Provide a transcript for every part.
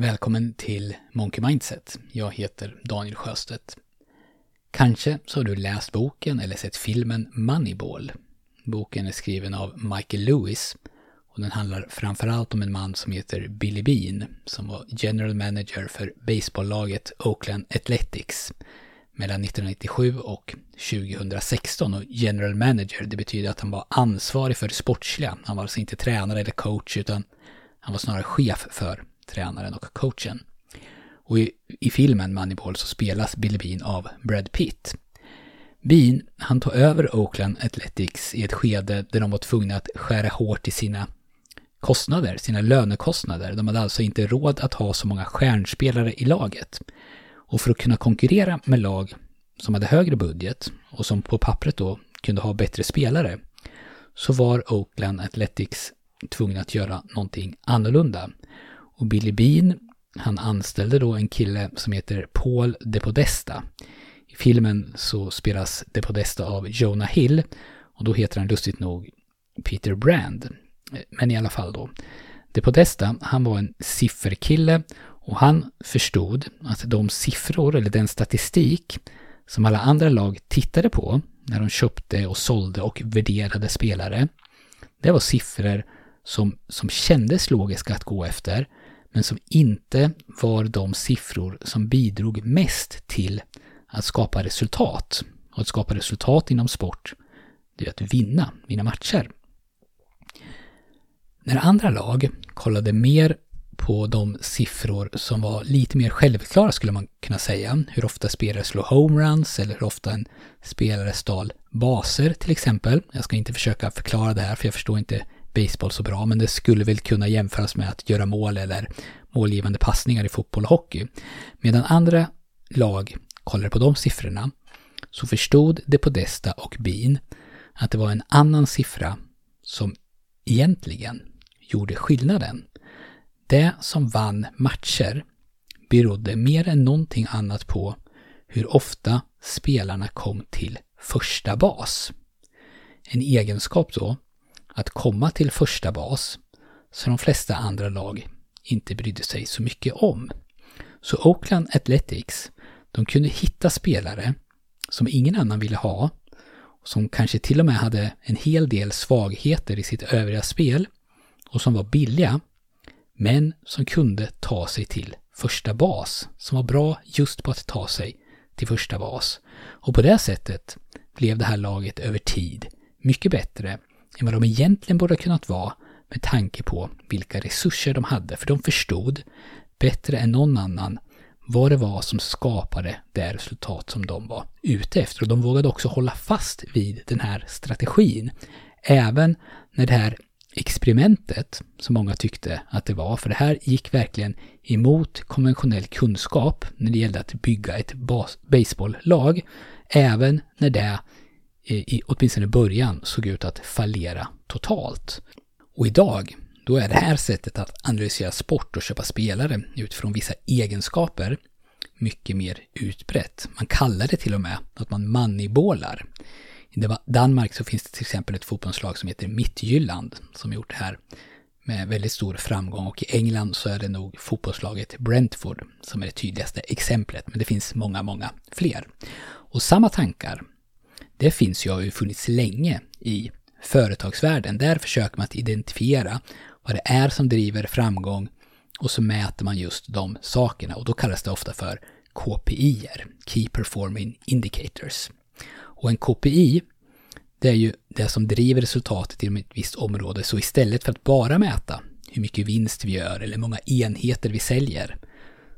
Välkommen till Monkey Mindset. Jag heter Daniel Sjöstedt. Kanske så har du läst boken eller sett filmen Moneyball. Boken är skriven av Michael Lewis och den handlar framförallt om en man som heter Billy Bean som var general manager för baseballlaget Oakland Athletics mellan 1997 och 2016. Och general manager, det betyder att han var ansvarig för det sportsliga. Han var alltså inte tränare eller coach utan han var snarare chef för tränaren och coachen. Och i, i filmen Moneyball så spelas Billy Bean av Brad Pitt. Bean, han tog över Oakland Athletics i ett skede där de var tvungna att skära hårt i sina kostnader, sina lönekostnader. De hade alltså inte råd att ha så många stjärnspelare i laget. Och för att kunna konkurrera med lag som hade högre budget och som på pappret då kunde ha bättre spelare så var Oakland Athletics tvungna att göra någonting annorlunda. Och Billy Bean, han anställde då en kille som heter Paul De Podesta. I filmen så spelas De Podesta av Jonah Hill och då heter han lustigt nog Peter Brand. Men i alla fall då. De Podesta, han var en sifferkille och han förstod att de siffror eller den statistik som alla andra lag tittade på när de köpte och sålde och värderade spelare. Det var siffror som, som kändes logiska att gå efter men som inte var de siffror som bidrog mest till att skapa resultat. Och att skapa resultat inom sport, det är att vinna, vinna matcher. När andra lag kollade mer på de siffror som var lite mer självklara skulle man kunna säga. Hur ofta spelare slår homeruns eller hur ofta en spelare stal baser till exempel. Jag ska inte försöka förklara det här för jag förstår inte baseball så bra, men det skulle väl kunna jämföras med att göra mål eller målgivande passningar i fotboll och hockey. Medan andra lag kollade på de siffrorna så förstod De Podesta och Bean att det var en annan siffra som egentligen gjorde skillnaden. Det som vann matcher berodde mer än någonting annat på hur ofta spelarna kom till första bas. En egenskap då att komma till första bas som de flesta andra lag inte brydde sig så mycket om. Så Oakland Athletics, de kunde hitta spelare som ingen annan ville ha, som kanske till och med hade en hel del svagheter i sitt övriga spel och som var billiga, men som kunde ta sig till första bas, som var bra just på att ta sig till första bas. Och på det sättet blev det här laget över tid mycket bättre än vad de egentligen borde ha kunnat vara med tanke på vilka resurser de hade. För de förstod bättre än någon annan vad det var som skapade det resultat som de var ute efter. Och de vågade också hålla fast vid den här strategin. Även när det här experimentet, som många tyckte att det var, för det här gick verkligen emot konventionell kunskap när det gällde att bygga ett baseballlag, även när det Eh, i åtminstone början såg ut att fallera totalt. Och idag, då är det här sättet att analysera sport och köpa spelare utifrån vissa egenskaper mycket mer utbrett. Man kallar det till och med att man moneyballar. I Danmark så finns det till exempel ett fotbollslag som heter Mittjylland som gjort det här med väldigt stor framgång och i England så är det nog fotbollslaget Brentford som är det tydligaste exemplet, men det finns många, många fler. Och samma tankar, det finns ju och har ju funnits länge i företagsvärlden. Där försöker man att identifiera vad det är som driver framgång och så mäter man just de sakerna och då kallas det ofta för KPI, Key Performing Indicators. Och en KPI, det är ju det som driver resultatet inom ett visst område. Så istället för att bara mäta hur mycket vinst vi gör eller hur många enheter vi säljer,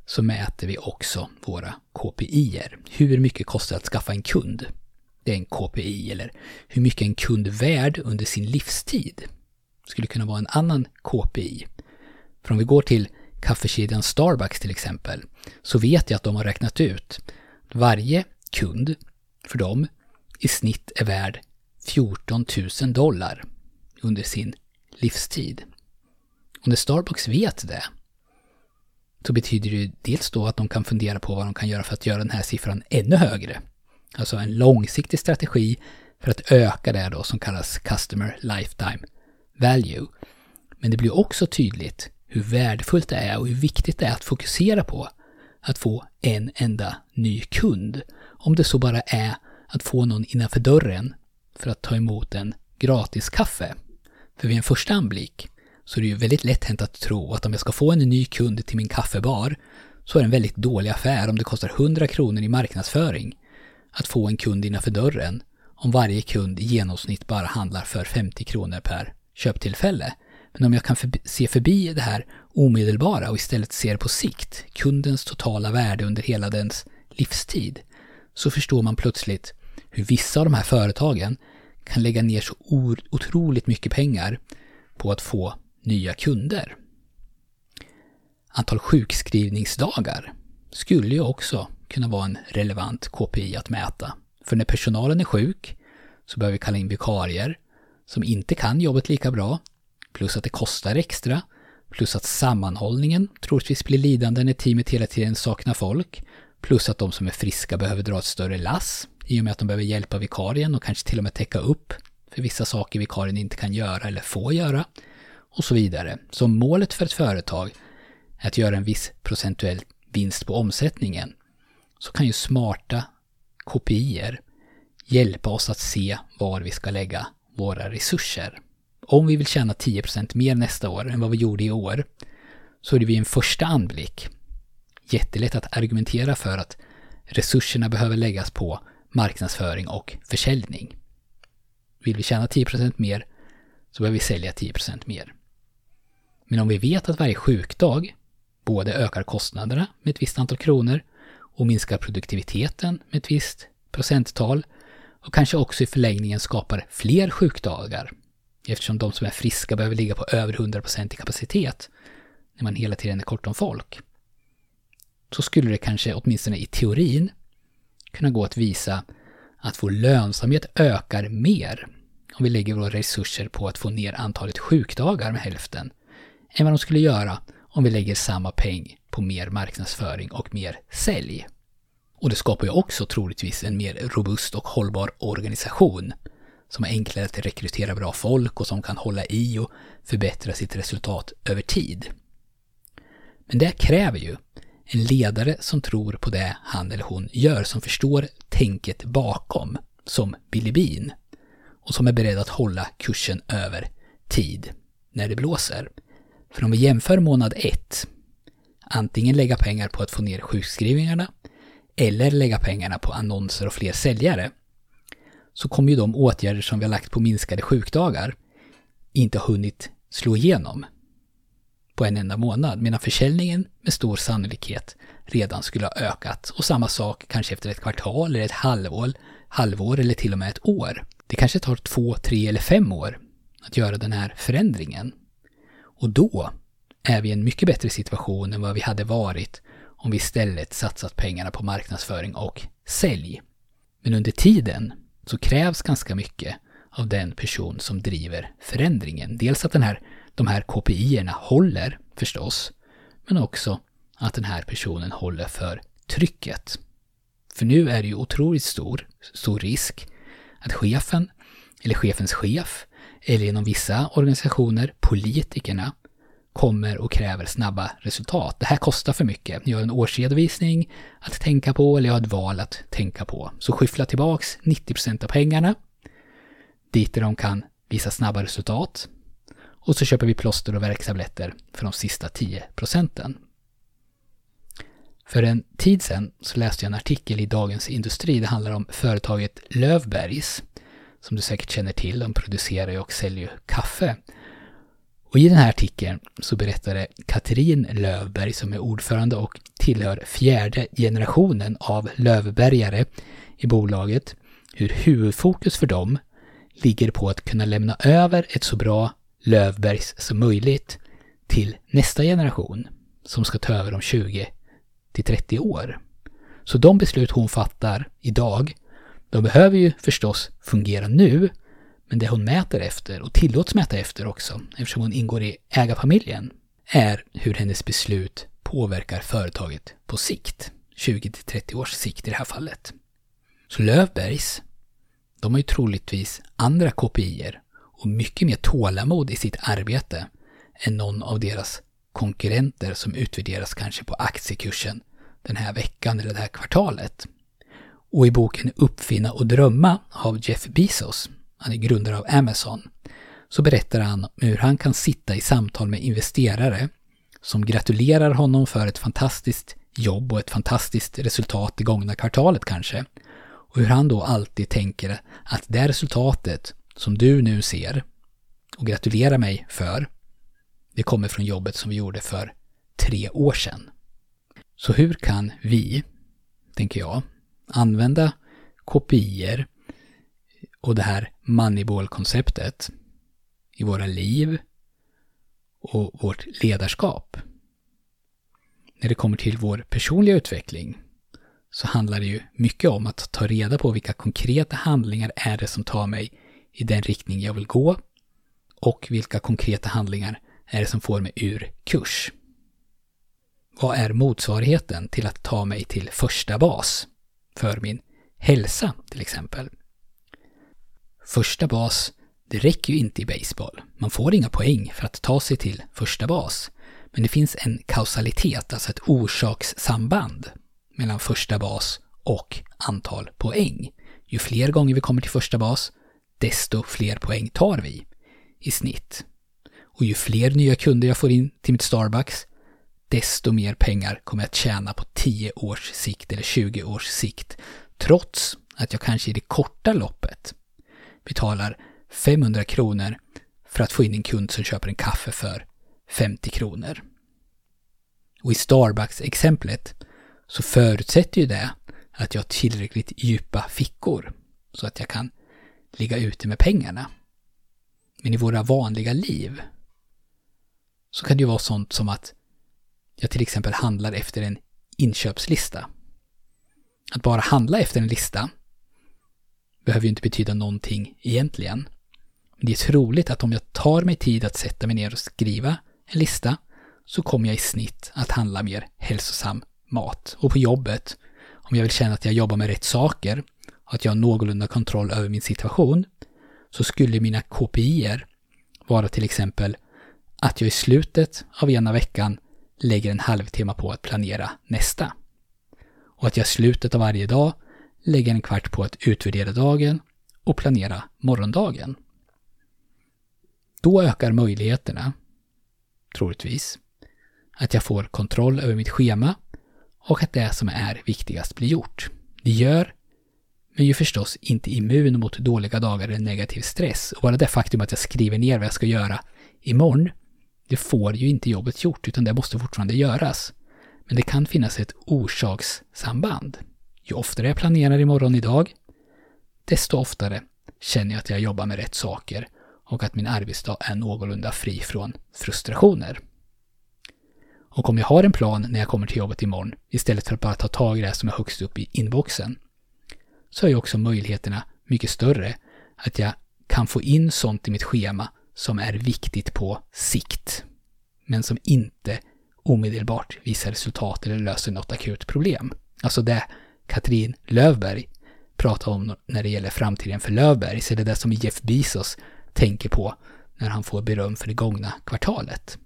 så mäter vi också våra KPI. Hur mycket kostar det att skaffa en kund? Det är en KPI eller hur mycket en kund värd under sin livstid skulle kunna vara en annan KPI. För om vi går till kaffekedjan Starbucks till exempel så vet jag att de har räknat ut att varje kund för dem i snitt är värd 14 000 dollar under sin livstid. Och när Starbucks vet det så betyder det dels då att de kan fundera på vad de kan göra för att göra den här siffran ännu högre. Alltså en långsiktig strategi för att öka det då som kallas Customer Lifetime Value. Men det blir också tydligt hur värdefullt det är och hur viktigt det är att fokusera på att få en enda ny kund. Om det så bara är att få någon innanför dörren för att ta emot en gratis kaffe. För vid en första anblick så är det ju väldigt lätt hänt att tro att om jag ska få en ny kund till min kaffebar så är det en väldigt dålig affär om det kostar 100 kronor i marknadsföring att få en kund innanför dörren om varje kund i genomsnitt bara handlar för 50 kronor per köptillfälle. Men om jag kan förbi, se förbi det här omedelbara och istället ser på sikt, kundens totala värde under hela dens livstid, så förstår man plötsligt hur vissa av de här företagen kan lägga ner så otroligt mycket pengar på att få nya kunder. Antal sjukskrivningsdagar skulle ju också kunna vara en relevant KPI att mäta. För när personalen är sjuk så behöver vi kalla in vikarier som inte kan jobbet lika bra, plus att det kostar extra, plus att sammanhållningen troligtvis blir lidande när teamet hela tiden saknar folk, plus att de som är friska behöver dra ett större lass i och med att de behöver hjälpa vikarien och kanske till och med täcka upp för vissa saker vikarien inte kan göra eller får göra och så vidare. Så målet för ett företag är att göra en viss procentuell vinst på omsättningen så kan ju smarta kopior hjälpa oss att se var vi ska lägga våra resurser. Om vi vill tjäna 10% mer nästa år än vad vi gjorde i år så är det vid en första anblick jättelätt att argumentera för att resurserna behöver läggas på marknadsföring och försäljning. Vill vi tjäna 10% mer så behöver vi sälja 10% mer. Men om vi vet att varje sjukdag både ökar kostnaderna med ett visst antal kronor och minskar produktiviteten med ett visst procenttal och kanske också i förlängningen skapar fler sjukdagar eftersom de som är friska behöver ligga på över 100% i kapacitet när man hela tiden är kort om folk. Så skulle det kanske, åtminstone i teorin, kunna gå att visa att vår lönsamhet ökar mer om vi lägger våra resurser på att få ner antalet sjukdagar med hälften än vad de skulle göra om vi lägger samma peng på mer marknadsföring och mer sälj. Och det skapar ju också troligtvis en mer robust och hållbar organisation som är enklare att rekrytera bra folk och som kan hålla i och förbättra sitt resultat över tid. Men det kräver ju en ledare som tror på det han eller hon gör, som förstår tänket bakom, som Billy Bean, och som är beredd att hålla kursen över tid när det blåser. För om vi jämför månad 1 antingen lägga pengar på att få ner sjukskrivningarna eller lägga pengarna på annonser och fler säljare, så kommer ju de åtgärder som vi har lagt på minskade sjukdagar inte ha hunnit slå igenom på en enda månad, medan försäljningen med stor sannolikhet redan skulle ha ökat. Och samma sak kanske efter ett kvartal eller ett halvår, halvår eller till och med ett år. Det kanske tar två, tre eller fem år att göra den här förändringen. Och då är vi i en mycket bättre situation än vad vi hade varit om vi istället satsat pengarna på marknadsföring och sälj. Men under tiden så krävs ganska mycket av den person som driver förändringen. Dels att den här, de här KPI-erna håller förstås, men också att den här personen håller för trycket. För nu är det ju otroligt stor, stor risk att chefen, eller chefens chef, eller inom vissa organisationer, politikerna, kommer och kräver snabba resultat. Det här kostar för mycket. Jag har en årsredovisning att tänka på eller jag har ett val att tänka på. Så skyffla tillbaks 90% av pengarna dit där de kan visa snabba resultat. Och så köper vi plåster och värktabletter för de sista 10 procenten. För en tid sedan så läste jag en artikel i Dagens Industri. Det handlar om företaget Lövbergs. Som du säkert känner till, de producerar och säljer kaffe. Och i den här artikeln så berättade Katrin Lövberg som är ordförande och tillhör fjärde generationen av Lövbergare i bolaget hur huvudfokus för dem ligger på att kunna lämna över ett så bra Lövbergs som möjligt till nästa generation som ska ta över om 20 till 30 år. Så de beslut hon fattar idag, de behöver ju förstås fungera nu, men det hon mäter efter, och tillåts mäta efter också, eftersom hon ingår i ägarfamiljen, är hur hennes beslut påverkar företaget på sikt. 20-30 års sikt i det här fallet. Så Lövbergs, de har ju troligtvis andra kopior och mycket mer tålamod i sitt arbete än någon av deras konkurrenter som utvärderas kanske på aktiekursen den här veckan eller det här kvartalet. Och i boken Uppfinna och drömma av Jeff Bezos, han är grundare av Amazon, så berättar han hur han kan sitta i samtal med investerare som gratulerar honom för ett fantastiskt jobb och ett fantastiskt resultat det gångna kvartalet kanske. Och hur han då alltid tänker att det resultatet som du nu ser och gratulerar mig för, det kommer från jobbet som vi gjorde för tre år sedan. Så hur kan vi, tänker jag, använda kopior och det här Moneyball-konceptet i våra liv och vårt ledarskap. När det kommer till vår personliga utveckling så handlar det ju mycket om att ta reda på vilka konkreta handlingar är det som tar mig i den riktning jag vill gå och vilka konkreta handlingar är det som får mig ur kurs. Vad är motsvarigheten till att ta mig till första bas för min hälsa till exempel? Första bas, det räcker ju inte i baseball. Man får inga poäng för att ta sig till första bas. Men det finns en kausalitet, alltså ett orsakssamband mellan första bas och antal poäng. Ju fler gånger vi kommer till första bas, desto fler poäng tar vi i snitt. Och ju fler nya kunder jag får in till mitt Starbucks, desto mer pengar kommer jag att tjäna på 10 års sikt eller 20 års sikt. Trots att jag kanske i det korta loppet betalar 500 kronor för att få in en kund som köper en kaffe för 50 kronor. Och i Starbucks-exemplet så förutsätter ju det att jag har tillräckligt djupa fickor så att jag kan ligga ute med pengarna. Men i våra vanliga liv så kan det ju vara sånt som att jag till exempel handlar efter en inköpslista. Att bara handla efter en lista behöver ju inte betyda någonting egentligen. Det är troligt att om jag tar mig tid att sätta mig ner och skriva en lista så kommer jag i snitt att handla mer hälsosam mat. Och på jobbet, om jag vill känna att jag jobbar med rätt saker och att jag har någorlunda kontroll över min situation, så skulle mina KPIer vara till exempel att jag i slutet av ena veckan lägger en halvtimme på att planera nästa. Och att jag i slutet av varje dag lägga en kvart på att utvärdera dagen och planera morgondagen. Då ökar möjligheterna, troligtvis, att jag får kontroll över mitt schema och att det som är viktigast blir gjort. Det gör men ju förstås inte immun mot dåliga dagar eller negativ stress. Och bara det faktum att jag skriver ner vad jag ska göra imorgon, det får ju inte jobbet gjort, utan det måste fortfarande göras. Men det kan finnas ett orsakssamband. Ju oftare jag planerar imorgon idag, desto oftare känner jag att jag jobbar med rätt saker och att min arbetsdag är någorlunda fri från frustrationer. Och om jag har en plan när jag kommer till jobbet imorgon, istället för att bara ta tag i det som är högst upp i inboxen, så är ju också möjligheterna mycket större att jag kan få in sånt i mitt schema som är viktigt på sikt, men som inte omedelbart visar resultat eller löser något akut problem. Alltså det Katrin Lövberg pratar om när det gäller framtiden för Lövberg, så är det det som Jeff Bezos tänker på när han får beröm för det gångna kvartalet.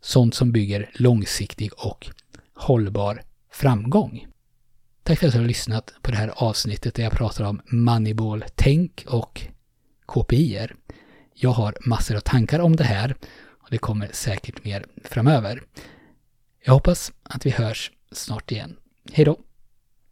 Sånt som bygger långsiktig och hållbar framgång. Tack för att du har lyssnat på det här avsnittet där jag pratar om Moneyball-tänk och KPIer. Jag har massor av tankar om det här och det kommer säkert mer framöver. Jag hoppas att vi hörs snart igen. Hej då!